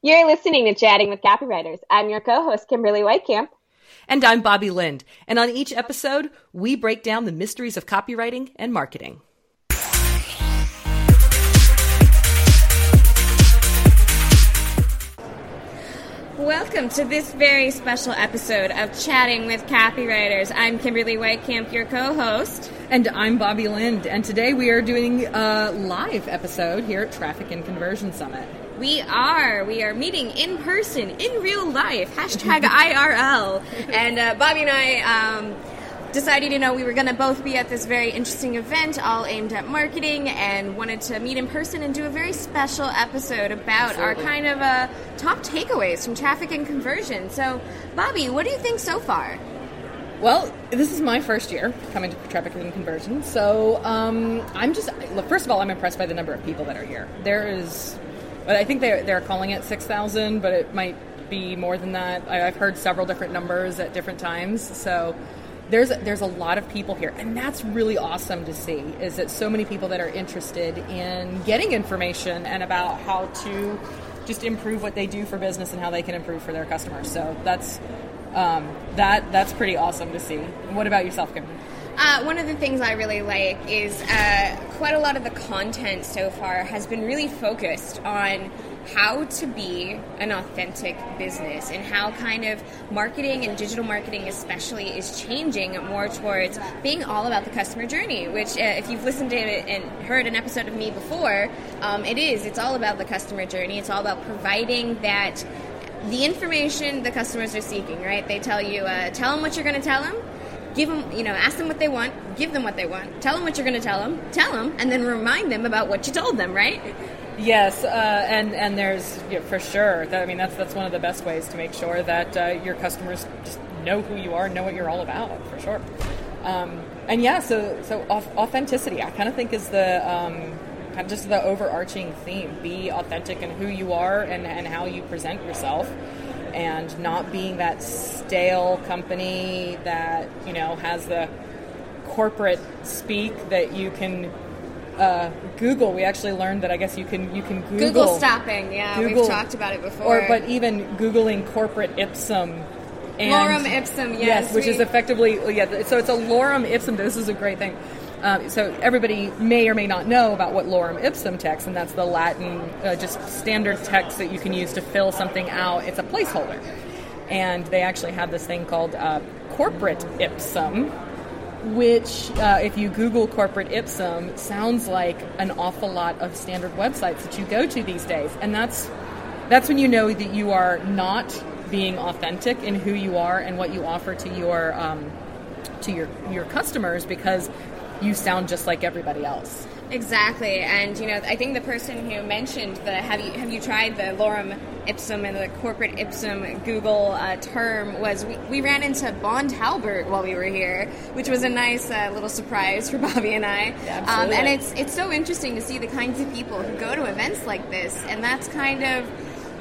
You're listening to Chatting with Copywriters. I'm your co-host, Kimberly Whitecamp. And I'm Bobby Lind. And on each episode, we break down the mysteries of copywriting and marketing. Welcome to this very special episode of Chatting with Copywriters. I'm Kimberly Whitecamp, your co host. And I'm Bobby Lind. And today we are doing a live episode here at Traffic and Conversion Summit. We are. We are meeting in person, in real life. Hashtag IRL. And uh, Bobby and I um, decided, you know, we were going to both be at this very interesting event, all aimed at marketing, and wanted to meet in person and do a very special episode about Absolutely. our kind of uh, top takeaways from traffic and conversion. So, Bobby, what do you think so far? Well, this is my first year coming to traffic and conversion, so um, I'm just first of all, I'm impressed by the number of people that are here. There is but I think they're, they're calling it 6,000, but it might be more than that. I, have heard several different numbers at different times. So there's there's a lot of people here, and that's really awesome to see. Is that so many people that are interested in getting information and about how to just improve what they do for business and how they can improve for their customers. So that's um, that that's pretty awesome to see. What about yourself, Kim? Uh, one of the things I really like is uh, quite a lot of the content so far has been really focused on how to be an authentic business and how kind of marketing and digital marketing especially is changing more towards being all about the customer journey which uh, if you've listened to it and heard an episode of me before um, it is. It's all about the customer journey. It's all about providing that the information the customers are seeking right? They tell you uh, tell them what you're going to tell them give them, you know, ask them what they want, give them what they want, tell them what you're going to tell them, tell them, and then remind them about what you told them, right? Yes, uh, and and there's for sure. That, I mean, that's that's one of the best ways to make sure that uh, your customers just know who you are, know what you're all about, for sure. Um, and yeah, so so authenticity, I kind of think is the um, kind of just the overarching theme: be authentic in who you are and and how you present yourself and not being that stale company that you know has the corporate speak that you can uh, Google. We actually learned that I guess you can you can Google, Google stopping. Yeah, Google, we've talked about it before. Or but even googling corporate ipsum. And, lorem ipsum, yes, yes which we, is effectively yeah. So it's a lorem ipsum. This is a great thing. Um, so everybody may or may not know about what lorem ipsum text, and that's the Latin, uh, just standard text that you can use to fill something out. It's a placeholder, and they actually have this thing called uh, corporate ipsum, which, uh, if you Google corporate ipsum, sounds like an awful lot of standard websites that you go to these days, and that's that's when you know that you are not being authentic in who you are and what you offer to your um, to your your customers because you sound just like everybody else. Exactly, and you know, I think the person who mentioned the have you have you tried the lorem ipsum and the corporate ipsum Google uh, term was we, we, ran into Bond Halbert while we were here, which was a nice uh, little surprise for Bobby and I. Yeah, um, and it's it's so interesting to see the kinds of people who go to events like this, and that's kind of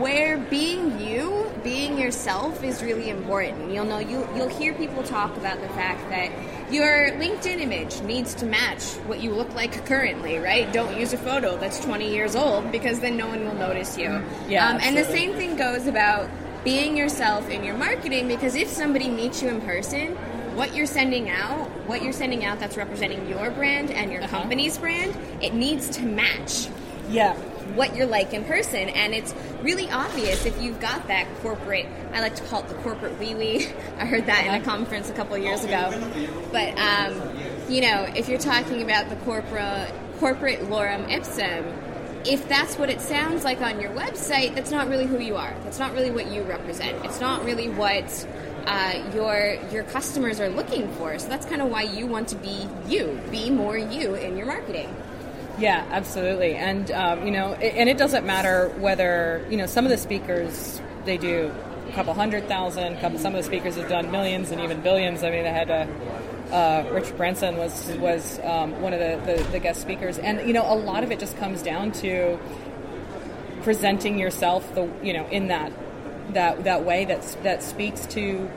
where being you, being yourself, is really important. You'll know you you'll hear people talk about the fact that your LinkedIn image needs to match what you look like currently, right? Don't use a photo that's 20 years old because then no one will notice you. Yeah. Um, and the same thing goes about being yourself in your marketing because if somebody meets you in person, what you're sending out, what you're sending out that's representing your brand and your uh-huh. company's brand, it needs to match. Yeah what you're like in person. And it's really obvious if you've got that corporate, I like to call it the corporate wee wee. I heard that in a conference a couple years ago. But, um, you know, if you're talking about the corporate, corporate lorem ipsum, if that's what it sounds like on your website, that's not really who you are. That's not really what you represent. It's not really what uh, your your customers are looking for. So that's kind of why you want to be you, be more you in your marketing. Yeah, absolutely. And, um, you know, it, and it doesn't matter whether, you know, some of the speakers, they do a couple hundred thousand, couple, some of the speakers have done millions and even billions. I mean, they had a, uh, Rich Branson was was um, one of the, the, the, guest speakers, and you know a lot of it just comes down to presenting yourself the you know in that that that way that that speaks to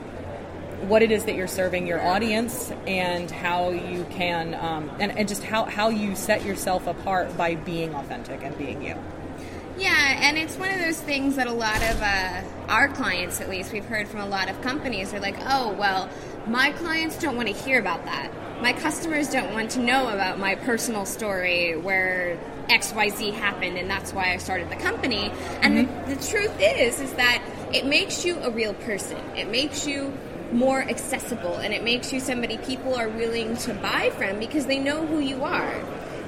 what it is that you're serving your audience and how you can um, and, and just how, how you set yourself apart by being authentic and being you Yeah, and it's one of those things that a lot of uh, our clients, at least, we've heard from a lot of companies, are like, oh, well, my clients don't want to hear about that. My customers don't want to know about my personal story where XYZ happened and that's why I started the company. And mm-hmm. the, the truth is, is that it makes you a real person. It makes you more accessible and it makes you somebody people are willing to buy from because they know who you are.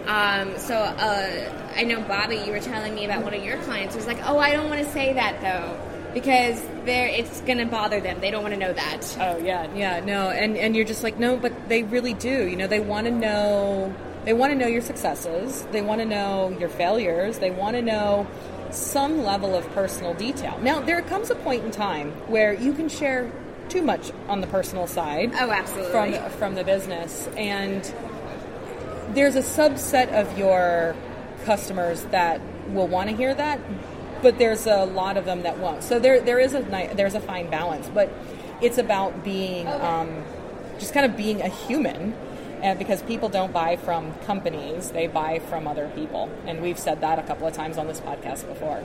Um, so uh, I know Bobby, you were telling me about one of your clients was like, "Oh, I don't want to say that though." Because they're, it's going to bother them. They don't want to know that. Oh yeah, yeah, no, and and you're just like no, but they really do. You know, they want to know. They want to know your successes. They want to know your failures. They want to know some level of personal detail. Now, there comes a point in time where you can share too much on the personal side. Oh, absolutely. From from the business, and there's a subset of your customers that will want to hear that, but there's a lot of them that won't. So there there is a there's a fine balance, but it's about being um, just kind of being a human. And because people don't buy from companies, they buy from other people. And we've said that a couple of times on this podcast before.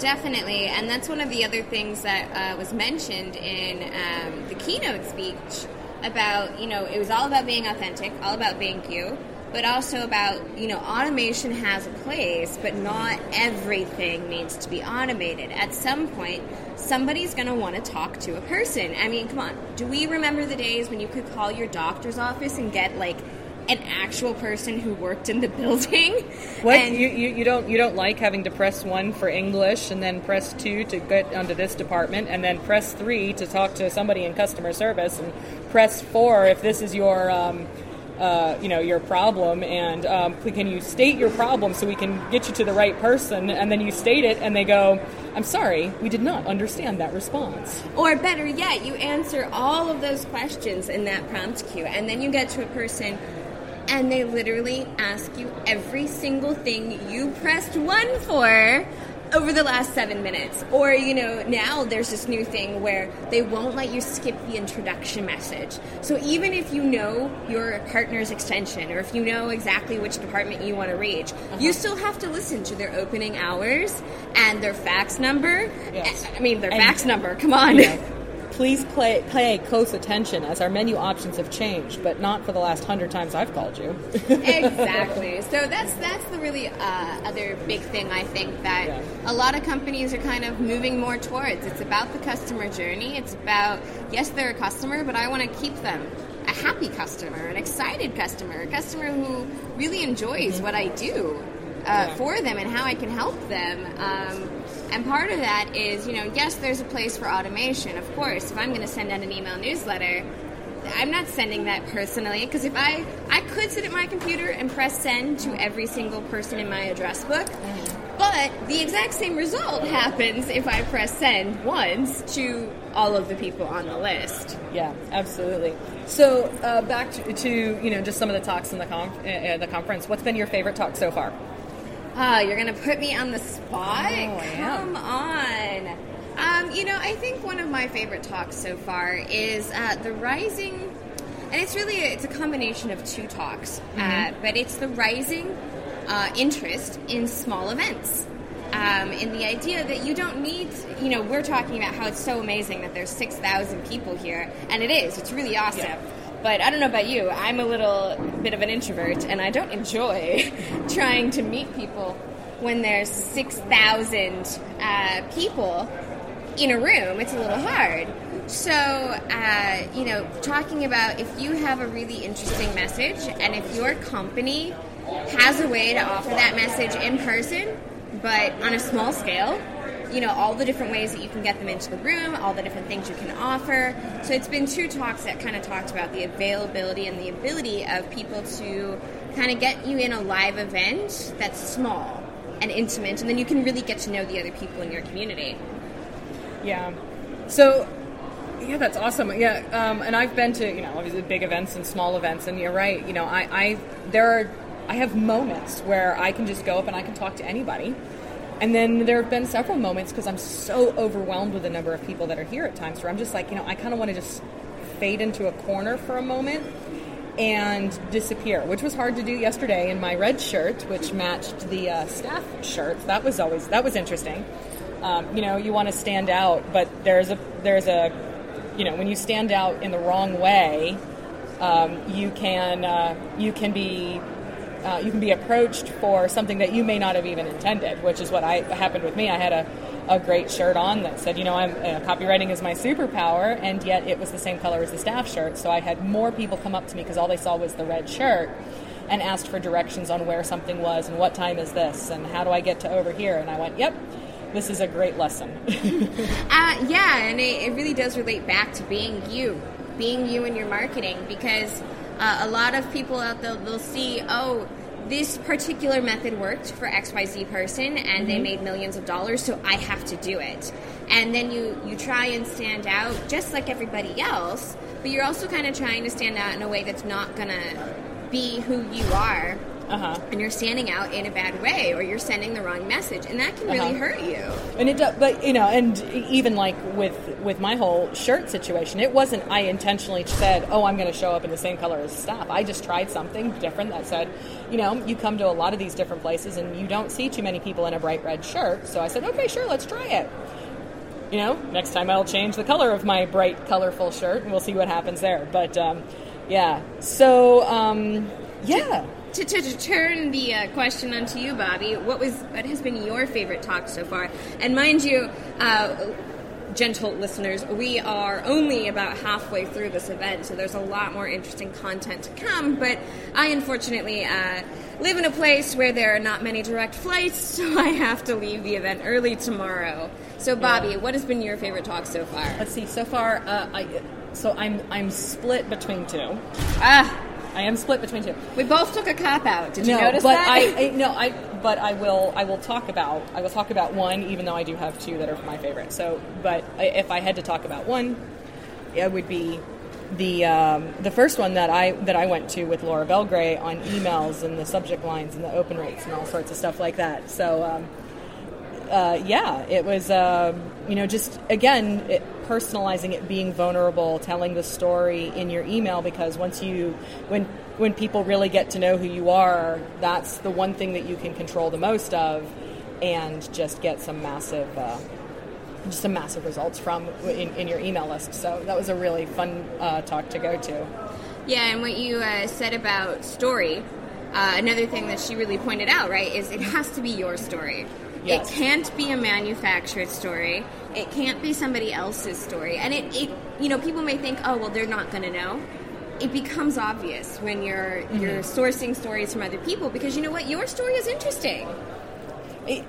Definitely, and that's one of the other things that uh, was mentioned in um, the keynote speech about, you know, it was all about being authentic, all about being you, but also about, you know, automation has a place, but not everything needs to be automated. At some point, somebody's going to want to talk to a person. I mean, come on, do we remember the days when you could call your doctor's office and get like an actual person who worked in the building. What? And you, you, you don't you don't like having to press one for English and then press two to get onto this department and then press three to talk to somebody in customer service and press four if this is your um, uh, you know your problem and um, can you state your problem so we can get you to the right person? And then you state it and they go i'm sorry we did not understand that response. Or better yet you answer all of those questions in that prompt queue and then you get to a person and they literally ask you every single thing you pressed one for over the last seven minutes. Or, you know, now there's this new thing where they won't let you skip the introduction message. So even if you know your partner's extension or if you know exactly which department you want to reach, uh-huh. you still have to listen to their opening hours and their fax number. Yes. I mean, their and, fax number, come on. Please play, pay close attention as our menu options have changed, but not for the last hundred times I've called you. exactly. So that's that's the really uh, other big thing I think that yeah. a lot of companies are kind of moving more towards. It's about the customer journey. It's about yes, they're a customer, but I want to keep them a happy customer, an excited customer, a customer who really enjoys mm-hmm. what I do uh, yeah. for them and how I can help them. Um, and part of that is, you know, yes, there's a place for automation. Of course, if I'm going to send out an email newsletter, I'm not sending that personally because if I I could sit at my computer and press send to every single person in my address book, but the exact same result happens if I press send once to all of the people on the list. Yeah, absolutely. So uh, back to, to, you know just some of the talks in the conf- uh, the conference. What's been your favorite talk so far? Oh, you're gonna put me on the spot? Oh, Come on. Um, you know, I think one of my favorite talks so far is uh, the rising, and it's really a, it's a combination of two talks, uh, mm-hmm. uh, but it's the rising uh, interest in small events. Um, in the idea that you don't need, you know, we're talking about how it's so amazing that there's 6,000 people here, and it is. It's really awesome. Yeah. But I don't know about you. I'm a little bit of an introvert, and I don't enjoy trying to meet people when there's 6,000 uh, people in a room. It's a little hard. So, uh, you know, talking about if you have a really interesting message and if your company has a way to offer that message in person, but on a small scale, you know, all the different ways that you can get them into the room, all the different things you can offer. So it's been two talks that kind of talked about the availability and the ability of people to kind of get you in a live event that's small and intimate, and then you can really get to know the other people in your community. Yeah. So yeah, that's awesome. Yeah, um, and I've been to you know obviously big events and small events, and you're right. You know, I, I there are I have moments where I can just go up and I can talk to anybody, and then there have been several moments because I'm so overwhelmed with the number of people that are here at times where I'm just like, you know, I kind of want to just fade into a corner for a moment and disappear, which was hard to do yesterday in my red shirt, which matched the uh, staff shirt. That was always that was interesting. Um, you know, you want to stand out, but there's a there's a you know when you stand out in the wrong way, um, you can uh, you can be uh, you can be approached for something that you may not have even intended, which is what I happened with me. I had a, a great shirt on that said, you know, I'm uh, copywriting is my superpower, and yet it was the same color as the staff shirt. So I had more people come up to me because all they saw was the red shirt and asked for directions on where something was and what time is this and how do I get to over here. And I went, yep. This is a great lesson. uh, yeah, and it, it really does relate back to being you, being you in your marketing, because uh, a lot of people out there they'll see, oh, this particular method worked for XYZ person and mm-hmm. they made millions of dollars, so I have to do it. And then you, you try and stand out just like everybody else, but you're also kind of trying to stand out in a way that's not going to be who you are uh-huh. and you're standing out in a bad way or you're sending the wrong message and that can really uh-huh. hurt you. And it does but you know and even like with with my whole shirt situation it wasn't i intentionally said oh i'm going to show up in the same color as staff. I just tried something different that said you know you come to a lot of these different places and you don't see too many people in a bright red shirt. So i said okay sure let's try it. You know next time i'll change the color of my bright colorful shirt and we'll see what happens there. But um, yeah. So um, yeah to, to, to, turn the uh, question onto you, Bobby, what was what has been your favorite talk so far? And mind you, uh, gentle listeners, we are only about halfway through this event, so there's a lot more interesting content to come. But I unfortunately uh, live in a place where there are not many direct flights, so I have to leave the event early tomorrow. So, Bobby, yeah. what has been your favorite talk so far? Let's see. So far, uh, I so I'm I'm split between two. Ah. I am split between two. We both took a cop out. Did you notice but that? I, I no, I but I will I will talk about I will talk about one, even though I do have two that are my favorite. So, but if I had to talk about one, it would be the um, the first one that I that I went to with Laura Belgray on emails and the subject lines and the open rates and all sorts of stuff like that. So. Um, uh, yeah, it was, uh, you know, just again, it, personalizing it, being vulnerable, telling the story in your email because once you, when, when people really get to know who you are, that's the one thing that you can control the most of and just get some massive, uh, just some massive results from in, in, your email list. So that was a really fun uh, talk to go to. Yeah, and what you uh, said about story, uh, another thing that she really pointed out, right, is it has to be your story. Yes. It can't be a manufactured story. It can't be somebody else's story. And it, it you know, people may think, oh, well, they're not going to know. It becomes obvious when you're mm-hmm. you're sourcing stories from other people because you know what, your story is interesting. It,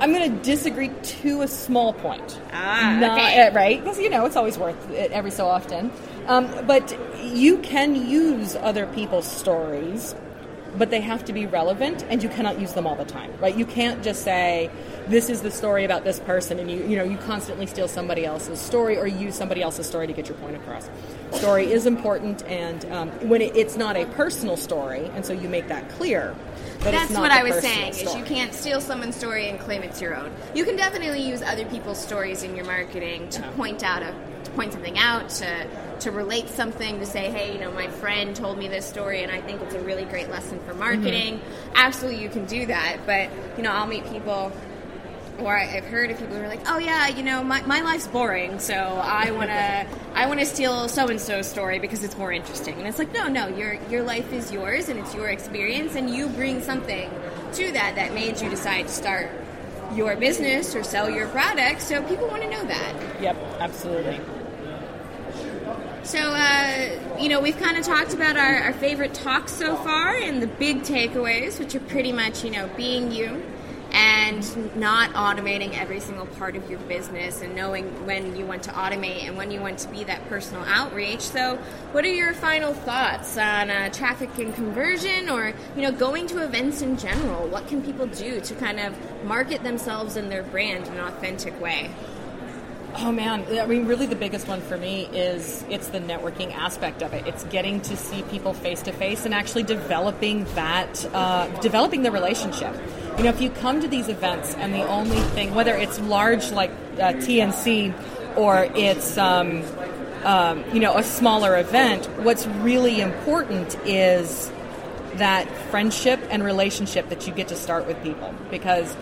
I'm going to disagree to a small point. Ah, Not, okay. Uh, right? Because you know it's always worth it every so often. Um, but you can use other people's stories but they have to be relevant and you cannot use them all the time right you can't just say this is the story about this person and you you know you constantly steal somebody else's story or use somebody else's story to get your point across story is important and um, when it, it's not a personal story and so you make that clear that's what I was saying. Story. Is you can't steal someone's story and claim it's your own. You can definitely use other people's stories in your marketing to yeah. point out a to point something out to to relate something to say, hey, you know, my friend told me this story and I think it's a really great lesson for marketing. Mm-hmm. Absolutely, you can do that. But, you know, I'll meet people or I've heard of people who are like, "Oh yeah, you know, my, my life's boring, so I wanna I wanna steal so and so's story because it's more interesting." And it's like, no, no, your your life is yours and it's your experience, and you bring something to that that made you decide to start your business or sell your product. So people want to know that. Yep, absolutely. So, uh, you know, we've kind of talked about our, our favorite talks so far and the big takeaways, which are pretty much, you know, being you and not automating every single part of your business and knowing when you want to automate and when you want to be that personal outreach. So, what are your final thoughts on uh, traffic and conversion or, you know, going to events in general? What can people do to kind of market themselves and their brand in an authentic way? Oh man, I mean, really, the biggest one for me is it's the networking aspect of it. It's getting to see people face to face and actually developing that, uh, developing the relationship. You know, if you come to these events and the only thing, whether it's large like uh, TNC or it's um, um, you know a smaller event. What's really important is that friendship and relationship that you get to start with people because.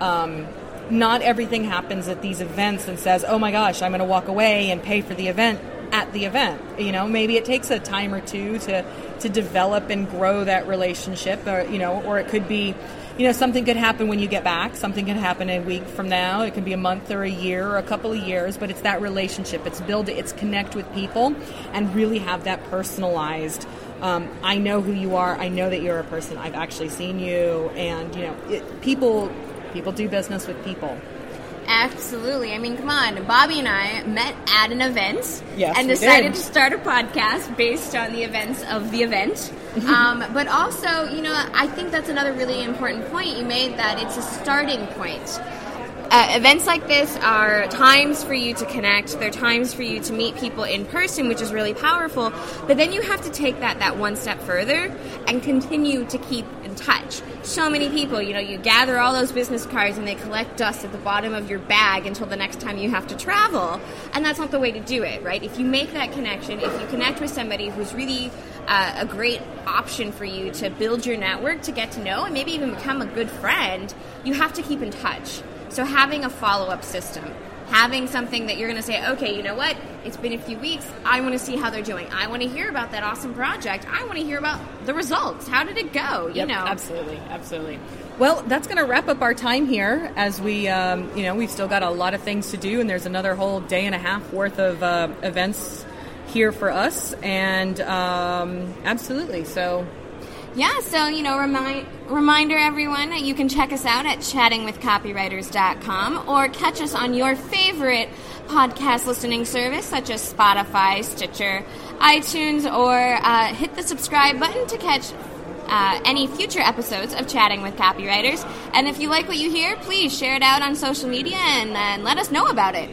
Um, not everything happens at these events and says, "Oh my gosh, I'm going to walk away and pay for the event." at the event. You know, maybe it takes a time or two to to develop and grow that relationship, or you know, or it could be, you know, something could happen when you get back. Something could happen a week from now. It could be a month or a year or a couple of years. But it's that relationship. It's build. It's connect with people and really have that personalized. Um, I know who you are. I know that you're a person. I've actually seen you, and you know, it, people people do business with people. Absolutely. I mean, come on. Bobby and I met at an event yes, and decided to start a podcast based on the events of the event. um, but also, you know, I think that's another really important point you made that it's a starting point. Uh, events like this are times for you to connect. They're times for you to meet people in person, which is really powerful. But then you have to take that that one step further and continue to keep in touch. So many people, you know, you gather all those business cards and they collect dust at the bottom of your bag until the next time you have to travel. And that's not the way to do it, right? If you make that connection, if you connect with somebody who's really uh, a great option for you to build your network, to get to know, and maybe even become a good friend, you have to keep in touch. So having a follow up system, having something that you're going to say, okay, you know what? It's been a few weeks. I want to see how they're doing. I want to hear about that awesome project. I want to hear about the results. How did it go? You yep, know, absolutely, absolutely. Well, that's going to wrap up our time here. As we, um, you know, we've still got a lot of things to do, and there's another whole day and a half worth of uh, events here for us. And um, absolutely, so yeah, so, you know, remind, reminder everyone, that you can check us out at chattingwithcopywriters.com or catch us on your favorite podcast listening service such as Spotify, Stitcher, iTunes, or uh, hit the subscribe button to catch uh, any future episodes of Chatting with Copywriters. And if you like what you hear, please share it out on social media and, and let us know about it.